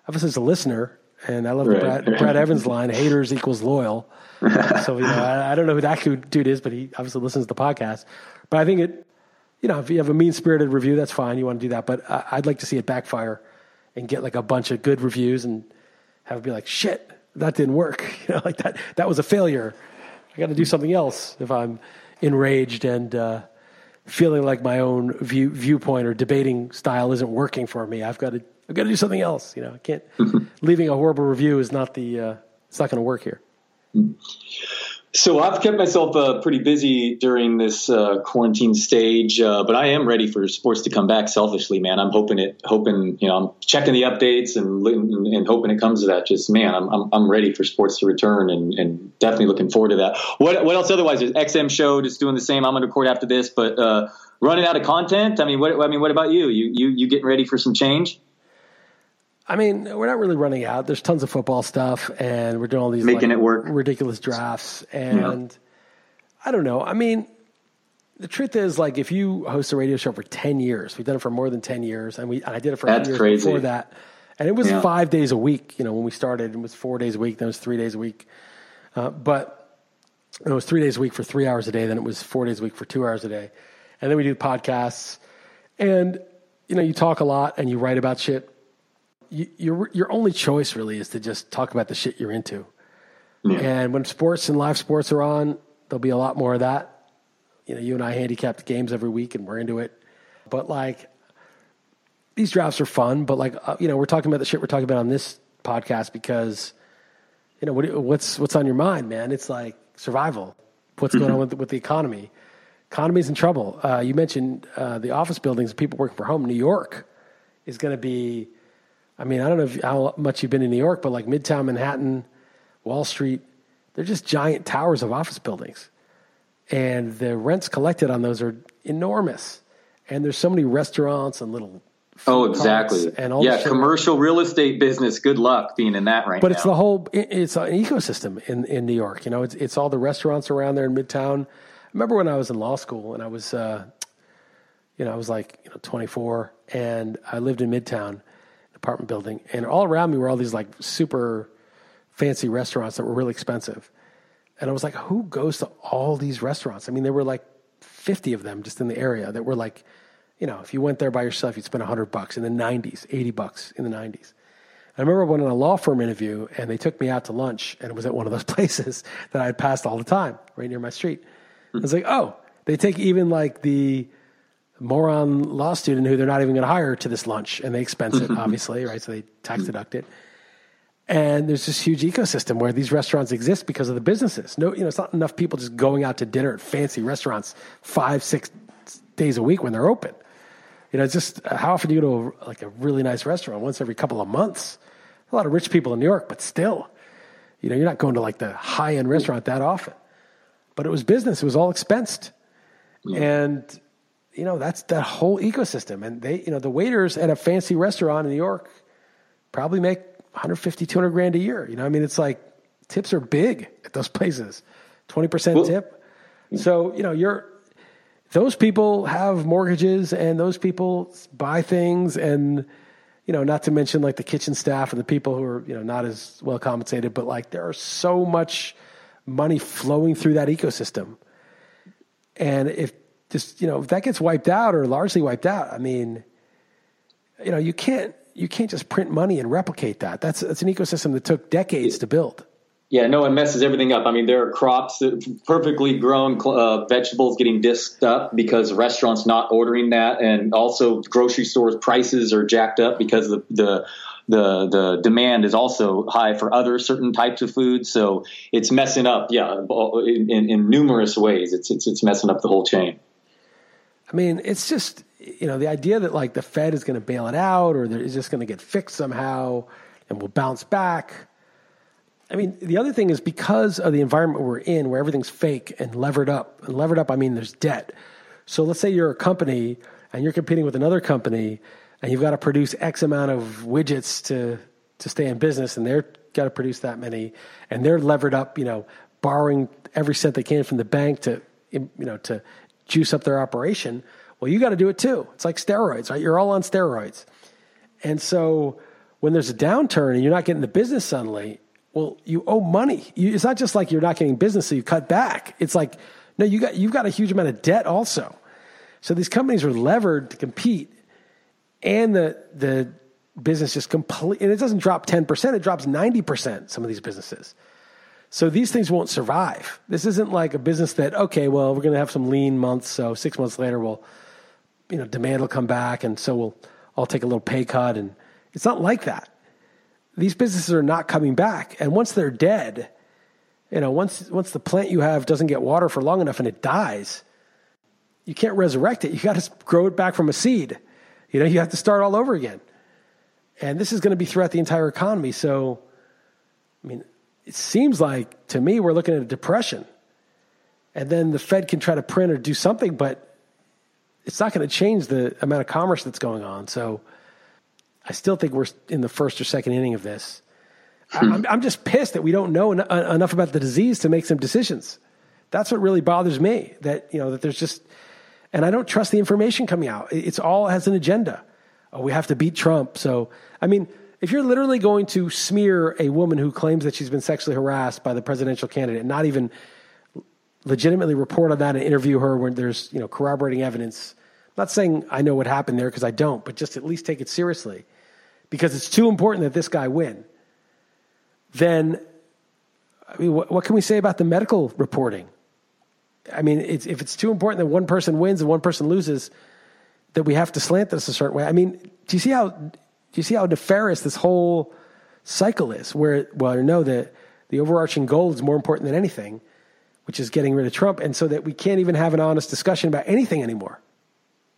obviously is a listener, and I love the Right. Brad, Brad Evans line: "Haters equals loyal." so you know, I, I don't know who that dude is, but he obviously listens to the podcast. But I think it, you know, if you have a mean spirited review, that's fine. You want to do that, but I, I'd like to see it backfire and get like a bunch of good reviews and have it be like, "Shit, that didn't work." [laughs] You know, like that that was a failure. I got to do something else if I'm enraged and. Uh, feeling like my own view, viewpoint or debating style isn't working for me. I've got to I've got to do something else. You know, I can't leaving a horrible review is not the uh, it's not going to work here. So I've kept myself uh, pretty busy during this uh, quarantine stage, uh, but I am ready for sports to come back. Selfishly, man, I'm hoping it, hoping you know, I'm checking the updates and and hoping it comes to that. Just man, I'm I'm, I'm ready for sports to return and, and definitely looking forward to that. What what else? Otherwise, there's XM show just doing the same. I'm going to record after this, but uh, running out of content. I mean, what I mean, what about you? You you you getting ready for some change? I mean, we're not really running out. There's tons of football stuff, and we're doing all these Making like, it work. ridiculous drafts. And I don't know. I mean, the truth is, like, if you host a radio show for ten years, we've done it for more than ten years, and we and I did it for That's years crazy. before that, and it was Yeah. five days a week. You know, when we started, it was four days a week. Then it was three days a week. Uh, but it was three days a week for three hours a day. Then it was four days a week for two hours a day, and then we do podcasts, and you know, you talk a lot and you write about shit. You, your your only choice really is to just talk about the shit you're into. And when sports and live sports are on, there'll be a lot more of that. you know, you and I handicapped games every week and we're into it. But like, these drafts are fun, but like, uh, you know, we're talking about the shit we're talking about on this podcast because, you know, what, what's, what's on your mind, man? It's like survival. What's going on with, with the economy? Economy's in trouble. Uh, you mentioned uh, the office buildings, people working from home. New York is going to be, I mean, I don't know if, how much you've been in New York, but like Midtown Manhattan, Wall Street, they're just giant towers of office buildings. And the rents collected on those are enormous. And there's so many restaurants and little Oh, exactly. And all yeah, commercial real estate business. Good luck being in that right but now. it's the whole. It's an ecosystem in in New York. You know, it's it's all the restaurants around there in Midtown. I remember when I was in law school and I was, uh, you know, I was like you know 24 and I lived in Midtown, apartment building, and all around me were all these like super fancy restaurants that were really expensive. And I was like, who goes to all these restaurants? I mean, there were like 50 of them just in the area that were like, you know, if you went there by yourself, you'd spend 100 bucks in the 90s, 80 bucks in the 90s. I remember when in a law firm interview and they took me out to lunch and it was at one of those [laughs] places that I had passed all the time, right near my street. I was like, oh, they take even like the moron law student who they're not even going to hire to this lunch and they expense it, [laughs] obviously, right? So they tax deduct it. And there's this huge ecosystem where these restaurants exist because of the businesses. No, you know, it's not enough people just going out to dinner at fancy restaurants five, six days a week when they're open. You know, it's just uh, how often do you go to a, like a really nice restaurant? Once every couple of months. A lot of rich people in New York, but still, you know, you're not going to like the high end restaurant that often. But it was business; it was all expensed, yeah. and you know that's that whole ecosystem. And they, you know, the waiters at a fancy restaurant in New York probably make 150, 200 grand a year. You know, I mean, it's like tips are big at those [laughs] places, 20% well, tip. So, you know, you're, those people have mortgages and those people buy things and, you know, not to mention like the kitchen staff and the people who are, you know, not as well compensated, but like there are so much money flowing through that ecosystem. And if just, you know, if that gets wiped out or largely wiped out, I mean, you know, you can't, you can't just print money and replicate that. That's that's an ecosystem that took decades to build. Yeah, no, it messes everything up. I mean, there are crops, perfectly grown uh, vegetables getting disked up because restaurants not ordering that, and also grocery stores prices are jacked up because the the the the demand is also high for other certain types of food. So it's messing up, yeah, in, in, in numerous ways. It's it's it's messing up the whole chain. I mean, it's just you know, the idea that like the Fed is going to bail it out or it's just going to get fixed somehow and we'll bounce back. I mean, the other thing is because of the environment we're in, where everything's fake and levered up. And levered up, I mean, there's debt. So let's say you're a company and you're competing with another company, and you've got to produce X amount of widgets to to stay in business, and they're got to produce that many, and they're levered up, you know, borrowing every cent they can from the bank to you know to juice up their operation. Well, you got to do it too. It's like steroids, right? You're all on steroids. And so when there's a downturn and you're not getting the business suddenly, well, you owe money. You, it's not just like you're not getting business, so you cut back. It's like, no, you got, you've got a huge amount of debt also. So these companies are levered to compete, and the, the business just complete, and it doesn't drop 10%, it drops 90%, some of these businesses. So these things won't survive. This isn't like a business that, okay, well, we're going to have some lean months, so six months later we'll you know, demand will come back, and so we'll all take a little pay cut. And it's not like that. These businesses are not coming back, and once they're dead, you know, once once the plant you have doesn't get water for long enough and it dies, you can't resurrect it. You got to grow it back from a seed. You know, you have to start all over again. And this is going to be throughout the entire economy. So, I mean, it seems like to me we're looking at a depression. And then the Fed can try to print or do something, but it's not going to change the amount of commerce that's going on. So I still think we're in the first or second inning of this. Hmm. I'm, I'm, just pissed that we don't know en- enough about the disease to make some decisions. That's what really bothers me. That you know that there's just, and I don't trust the information coming out. It's all has an agenda. Oh, we have to beat Trump. So I mean, if you're literally going to smear a woman who claims that she's been sexually harassed by the presidential candidate, not even legitimately report on that and interview her when there's you know corroborating evidence. I'm not saying I know what happened there because I don't, but just at least take it seriously because it's too important that this guy win. Then, I mean, what, what can we say about the medical reporting? I mean, it's, if it's too important that one person wins and one person loses, that we have to slant this a certain way. I mean, do you see how do you see how nefarious this whole cycle is? Where well, I know that the overarching goal is more important than anything, which is getting rid of Trump, and so that we can't even have an honest discussion about anything anymore.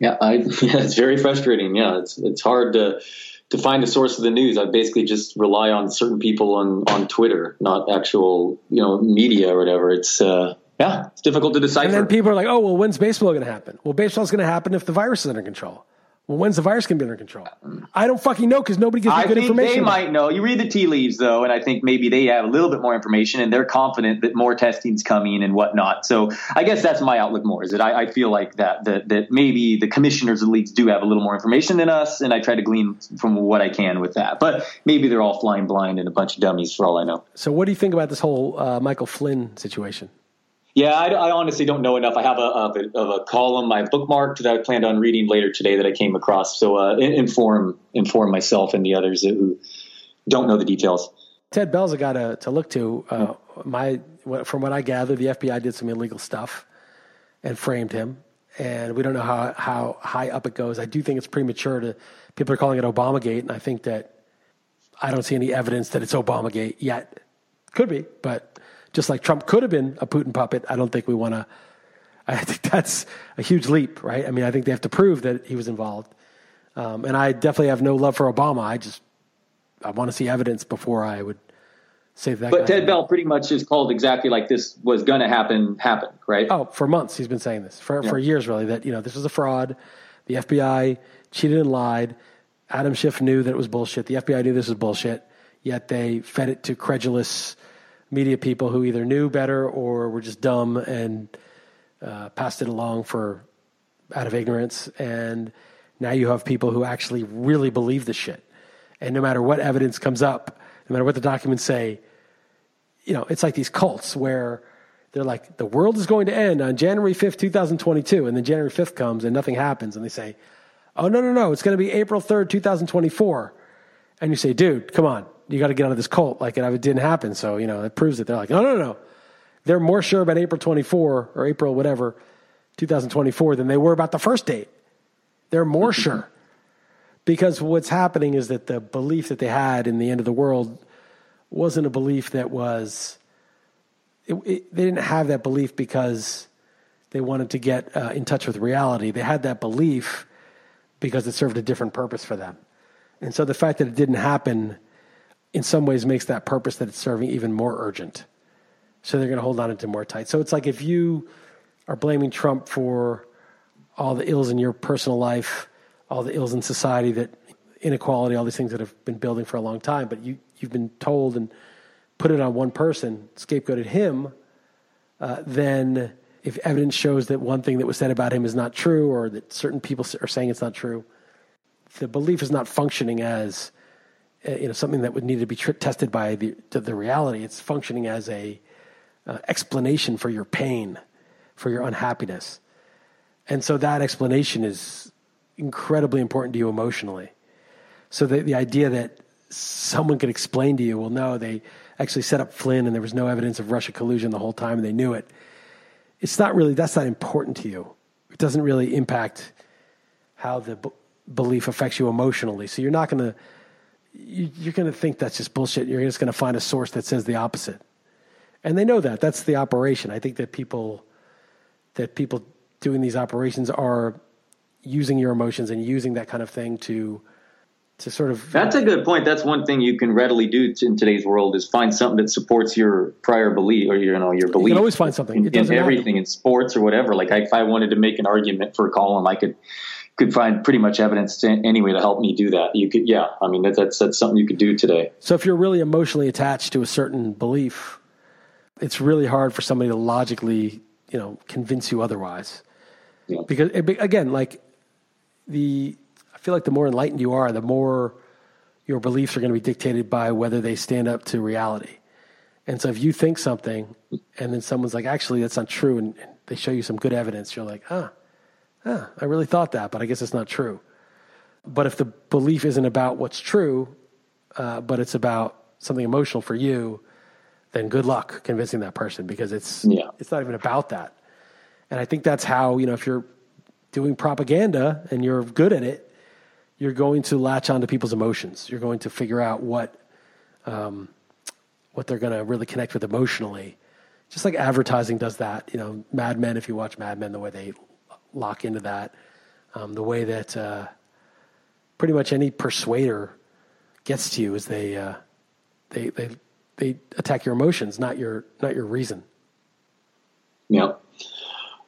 Yeah, I, [laughs] yeah, it's very frustrating. Yeah, it's it's hard to to find a source of the news. I basically just rely on certain people on on Twitter, not actual you know media or whatever. It's uh, yeah, it's difficult to decipher. And then people are like, "Oh, well, when's baseball going to happen?" Well, baseball's going to happen if the virus is under control. Well, when's the virus going to be under control? I don't fucking know because nobody gives me I good think information. they might know. You read the tea leaves, though, and I think maybe they have a little bit more information, and they're confident that more testing's coming and whatnot. So I guess that's my outlook more. Is that I, I feel like that that that maybe the commissioners and leagues do have a little more information than us, and I try to glean from what I can with that. But maybe they're all flying blind and a bunch of dummies for all I know. So, what do you think about this whole uh, Michael Flynn situation? Yeah, I, I honestly don't know enough. I have a, of a, a column I bookmarked that I planned on reading later today that I came across. So uh, inform inform myself and the others who don't know the details. Ted Bell's a guy to, to look to. Uh, my from what I gather, the FBI did some illegal stuff and framed him, and we don't know how how high up it goes. I do think it's premature to people are calling it Obamagate, and I think that I don't see any evidence that it's Obamagate yet. Could be, but just like Trump could have been a Putin puppet, I don't think we want to. I think that's a huge leap, right? I mean, I think they have to prove that he was involved, um, and I definitely have no love for Obama. I just I want to see evidence before I would say that. But Ted Bell pretty much is called exactly like this was going to happen, happened, right? Oh, for months he's been saying this for for years, really. That you know this was a fraud. The FBI cheated and lied. Adam Schiff knew that it was bullshit. The FBI knew this was bullshit. Yet they fed it to credulous media people who either knew better or were just dumb and uh, passed it along for out of ignorance. And now you have people who actually really believe the shit. And no matter what evidence comes up, no matter what the documents say, you know, it's like these cults where they're like, the world is going to end on January 5th, 2022. And then January 5th comes and nothing happens. And they say, oh, no, no, no, it's going to be April 3rd, 2024. And you say, dude, come on, you got to get out of this cult. Like, it didn't happen. So, you know, it proves it. They're like, no, no, no. They're more sure about April 24 or April, whatever, 2024 than they were about the first date. They're more sure. Because what's happening is that the belief that they had in the end of the world wasn't a belief that was it, it, they didn't have that belief because they wanted to get uh, in touch with reality. They had that belief because it served a different purpose for them. And so the fact that it didn't happen in some ways makes that purpose that it's serving even more urgent. So they're going to hold on to more tight. So it's like if you are blaming Trump for all the ills in your personal life, all the ills in society that inequality, all these things that have been building for a long time, but you, you've been told and put it on one person, scapegoated him, uh, then if evidence shows that one thing that was said about him is not true or that certain people are saying it's not true, the belief is not functioning as uh, you know something that would need to be tested by the, the reality. It's functioning as a uh, explanation for your pain, for your unhappiness, and so that explanation is incredibly important to you emotionally. So the, the idea that someone could explain to you, well, no, they actually set up Flynn and there was no evidence of Russia collusion the whole time and they knew it. It's not really, that's not important to you. It doesn't really impact how the belief affects you emotionally. So you're not going to, you, you're going to think that's just bullshit. You're just going to find a source that says the opposite. And they know that. That's the operation. I think that people, that people doing these operations are using your emotions and using that kind of thing to, to sort of That's a good point. That's one thing you can readily do in today's world is find something that supports your prior belief or you know your belief. You can always find something. in, It doesn't matter. everything in sports or whatever. Like if I wanted to make an argument for a column, I could could find pretty much evidence to, anyway to help me do that. You could, yeah. I mean, that, that's that's something you could do today. So if you're really emotionally attached to a certain belief, it's really hard for somebody to logically, you know, convince you otherwise. Yeah. Because it, again, like the, I feel like the more enlightened you are, the more your beliefs are going to be dictated by whether they stand up to reality. And so if you think something, and then someone's like, actually, that's not true, and, and they show you some good evidence, you're like, ah, I really thought that, but I guess it's not true. But if the belief isn't about what's true, uh, but it's about something emotional for you, then good luck convincing that person because it's Yeah. it's not even about that. And I think that's how, you know, if you're doing propaganda and you're good at it, you're going to latch onto people's emotions. You're going to figure out what um, what they're going to really connect with emotionally. Just like advertising does that. You know, Mad Men, if you watch Mad Men, the way they lock into that, um, the way that uh, pretty much any persuader gets to you is they, uh, they, they, they attack your emotions, not your, not your reason. Yeah.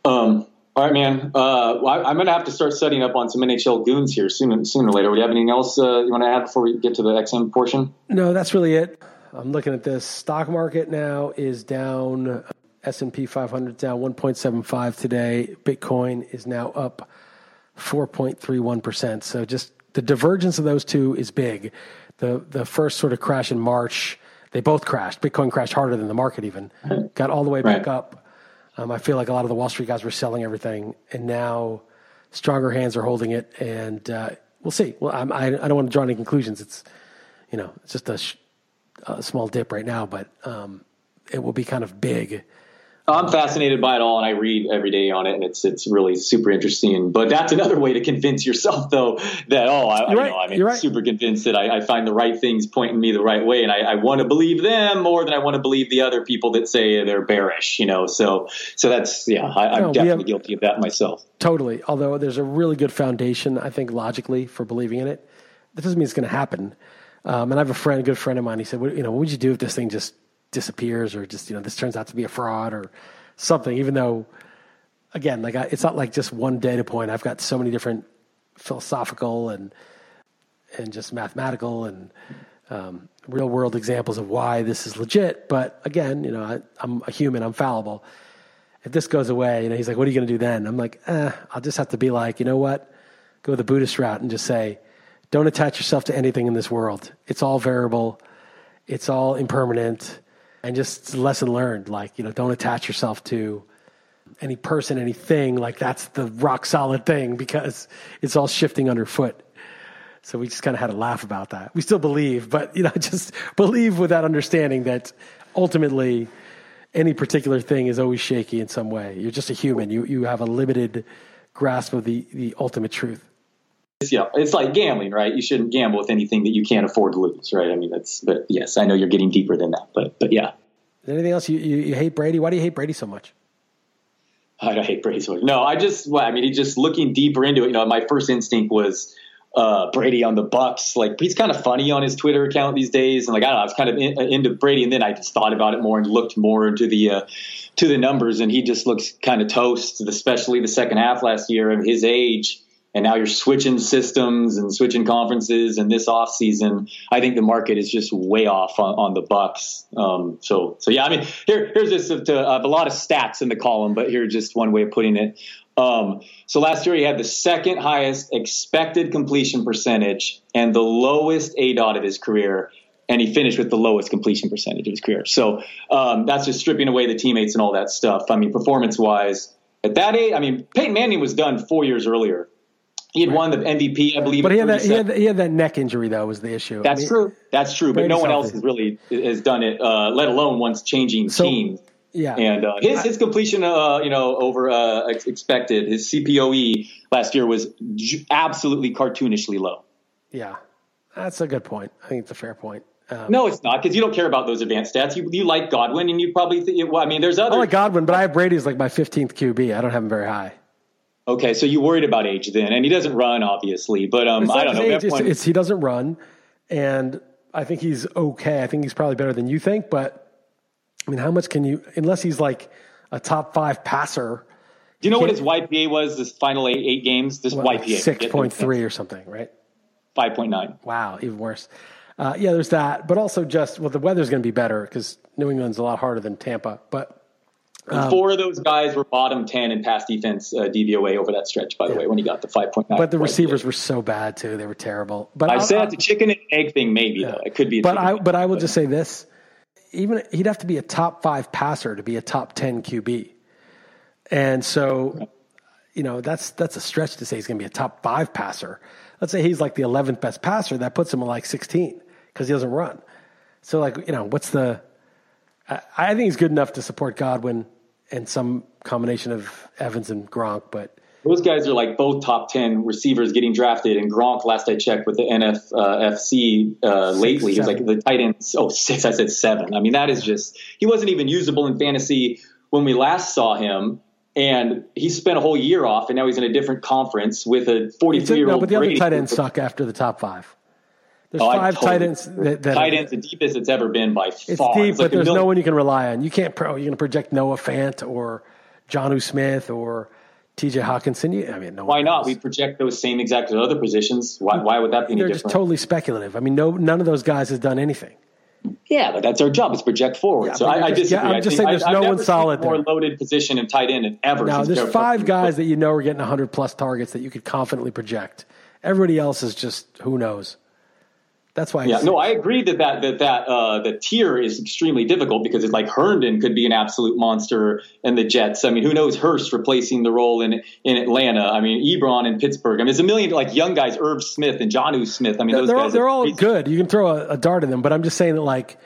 Um, all right, man. Uh, well, I, am going to have to start setting up on some NHL goons here sooner, sooner or later. Would you have anything else uh, you want to add before we get to the XM portion? No, that's really it. I'm looking at this. Stock market now is down. S&P 500 down 1.75 today. Bitcoin is now up 4.31%. So just the divergence of those two is big. The the first sort of crash in March, they both crashed. Bitcoin crashed harder than the market even. Got all the way back right. up um, I feel like a lot of the Wall Street guys were selling everything, and now stronger hands are holding it, and uh, we'll see. Well, I'm, I, I don't want to draw any conclusions. It's you know it's just a, sh- a small dip right now, but um, it will be kind of big I'm fascinated by it all, and I read every day on it, and it's it's really super interesting. But that's another way to convince yourself, though, that oh, I, right. I'm You're super convinced that I, I, find the right things pointing me the right way, and I, I want to believe them more than I want to believe the other people that say they're bearish. You know, so so that's yeah, I, am no, definitely have, guilty of that myself. Totally. Although there's a really good foundation, I think, logically for believing in it. That doesn't mean it's going to happen. Um, and I have a friend, a good friend of mine. He said, "You know, what would you do if this thing just disappears or just you know this turns out to be a fraud or something even though again like I, it's not like just one data point. I've got so many different philosophical and and just mathematical and um, real world examples of why this is legit. But again you know I, i'm a human. I'm fallible. If this goes away you know he's like what are you going to do then? I'm like eh, i'll just have to be like you know what? Go the buddhist route and just say don't attach yourself to anything in this world. It's all variable. It's all impermanent and just lesson learned like you know don't attach yourself to any person anything like that's the rock solid thing because it's all shifting underfoot. So we just kind of had a laugh about that. We still believe but you know [laughs] just believe with that understanding that ultimately any particular thing is always shaky in some way. You're just a human. You you have a limited grasp of the the ultimate truth it's, know, it's like gambling, right? You shouldn't gamble with anything that you can't afford to lose, right? I mean, that's, but yes, I know you're getting deeper than that, but, but yeah. anything else you, you, you hate Brady? Why do you hate Brady so much? I don't hate Brady so much. No, I just, well, I mean, he's just looking deeper into it, you know, my first instinct was, uh, Brady on the Bucks. Like he's kind of funny on his Twitter account these days, and like I don't know, I was kind of in, into Brady, and then I just thought about it more and looked more into the uh, to the numbers, and he just looks kind of toast, especially the second half last year of his age and now you're switching systems and switching conferences. And this off season i think the market is just way off on, on the bucks. Um, so so yeah i mean here here's just a, I have a lot of stats in the column but here's just one way of putting it. Um, so last year he had the second highest expected completion percentage and the lowest aDOT of his career. And he finished with the lowest completion percentage of his career. So um, that's just stripping away the teammates and all that stuff. I mean performance wise at that age, I mean, Peyton Manning was done four years earlier he had won the MVP, I believe. But he had, that, he had, he, had that, neck injury, though, was the issue. That's I mean, true. That's true. But no one else has really has done it, uh, let alone once changing so, teams. Yeah. And uh, his his completion, uh, you know, over uh, expected, his CPOE last year was absolutely cartoonishly low. Yeah, that's a good point. I think it's a fair point. Um, no, it's not because you don't care about those advanced stats. You, you like Godwin, and you probably think. Well, I mean, there's other. I like Godwin, but I have Brady's like my 15th QB. I don't have him very high. Okay, so you worried about age then, and he doesn't run obviously, but um, I don't know. Age, it's, it's, he doesn't run, and I think he's okay. I think he's probably better than you think, but I mean, how much can you? Unless he's like a top five passer. Do you know what his YPA was this final eight, eight games? This well, YPA six point three or something, right? Five point nine. Wow, even worse. Uh, yeah, there's that, but also just well, the weather's going to be better because New England's a lot harder than Tampa, but um, four of those guys were bottom 10 in pass defense uh, DVOA over that stretch, by the yeah. way, when he got the 5.9. But the receivers were so bad, too. They were terrible. But I I'll, said the chicken and egg thing, maybe, yeah. though. It could be. But I, but I will just say this even he'd have to be a top five passer to be a top 10 QB. And so, you know, that's, that's a stretch to say he's going to be a top five passer. Let's say he's like the 11th best passer. That puts him at like 16 because he doesn't run. So, like, you know, what's the. I think he's good enough to support Godwin and some combination of Evans and Gronk, but those guys are like both top 10 receivers getting drafted. And Gronk, last I checked with the NFFC uh, lately, he's like the tight ends. Oh, six. I said seven. I mean, that is just, he wasn't even usable in fantasy when we last saw him. And he spent a whole year off, and now he's in a different conference with a 43 year old. No, but the other tight ends suck after the top five. There's oh, five totally, tight ends that, that tight ends the deepest it's ever been by it's far. Deep, it's but there's no one you can rely on. You can't. Pro, you're going to project Noah Fant or Jonnu Smith or T.J. Hockenson. I mean, no. Why not? We project those same exact other positions. Why? Why would that be? They're just totally speculative. I mean, no, none of those guys has done anything. Yeah, but that's our job It's project forward. Yeah, so I, I disagree. Yeah, I'm just saying there's I, no one solid more loaded position in tight end ever. Now there's five guys that you know are getting 100 plus targets that you could confidently project. Everybody else is just who knows. That's why. Yeah, no, I agree that that that that uh, the tier is extremely difficult because it's like Herndon could be an absolute monster in the Jets. I mean, who knows Hurst replacing the role in in Atlanta? I mean, Ebron in Pittsburgh. I mean, there's a million like young guys, Irv Smith and Jonnu Smith. I mean, those they're guys all, they're all good. You can throw a, a dart in them, but I'm just saying that like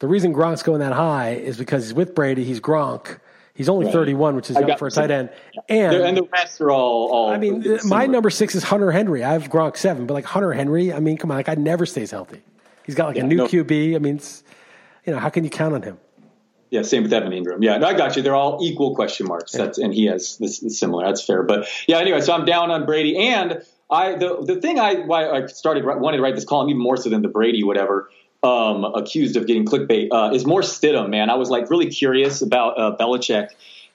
the reason Gronk's going that high is because he's with Brady. He's Gronk. He's only right. 31, which is young for a tight end. And, and the rest are all. all I mean, my number six is Hunter Henry. I have Gronk seven, but like Hunter Henry, I mean, come on, like I never stays healthy. He's got like yeah, a new no. QB. I mean, you know, how can you count on him? Yeah, same with Evan Engram. Yeah, no, I got you. They're all equal question marks. Yeah. That's and he has this is similar. That's fair. But yeah, anyway, so I'm down on Brady, and I the the thing I why I started wanted to write this column even more so than the Brady whatever. Um, accused of getting clickbait uh, is more Stidham, man. I was like really curious about uh, Belichick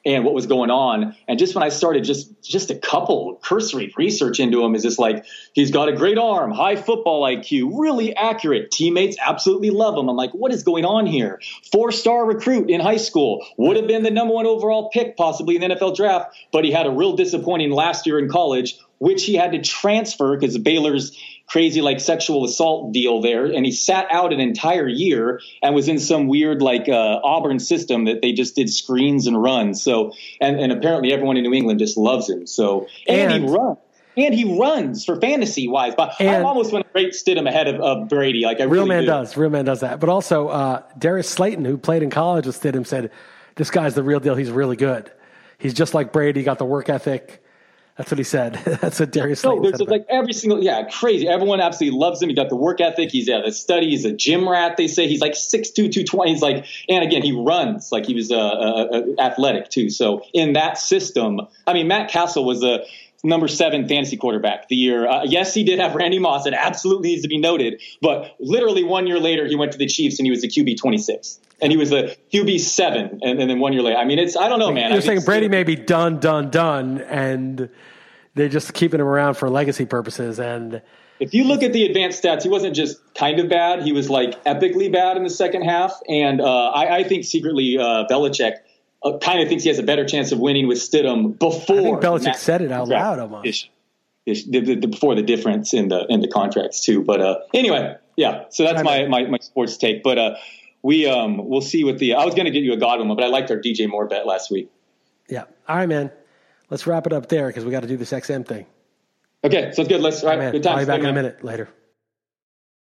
and what was going on. And just when I started just just a couple cursory research into him is just like he's got a great arm, high football IQ, really accurate. Teammates absolutely love him. I'm like, what is going on here? Four star recruit in high school, would have been the number one overall pick possibly in the NFL draft, but he had a real disappointing last year in college, which he had to transfer because Baylor's crazy like sexual assault deal there and he sat out an entire year and was in some weird like uh, auburn system that they just did screens and runs so and, and apparently everyone in new england just loves him so and, and he runs and he runs for fantasy wise. But I almost to rate Stidham ahead of, of Brady. Like I real really man do. does, real man does that. But also, uh, Darius Slayton, who played in college with Stidham, said, "This guy's the real deal. He's really good. He's just like Brady. Got the work ethic. That's what he said. [laughs] That's what Darius. Said. No, there's like every single yeah, crazy. Everyone absolutely loves him. He got the work ethic. He's at a study. He's a gym rat. They say he's like 6'2", 220. He's like, and again, he runs like he was uh, uh, uh, athletic too. So in that system, I mean, Matt Cassel was a number seven fantasy quarterback the year. Uh, yes, he did have Randy Moss. It absolutely needs to be noted. But literally one year later, he went to the Chiefs and he was the QB 26. And he was a QB seven. And, and then one year later, I mean, it's, I don't know, man. You're I saying Brady may be done, done, done. And they're just keeping him around for legacy purposes. And if you look at the advanced stats, he wasn't just kind of bad. He was like epically bad in the second half. And uh, I, I, think secretly, uh, Belichick uh, kind of thinks he has a better chance of winning with Stidham before. I think Belichick said it out loud almost. the, the, the, before the difference in the in the contracts too. But uh, anyway, yeah. So that's my, my, my sports take. But uh, we um we'll see what the I was going to get you a Godwin, but I liked our DJ Moore bet last week. Yeah. All right, man. Let's wrap it up there because we got to do this XM thing. Okay, sounds good. Let's all right. All right good time. I'll be back in a minute later.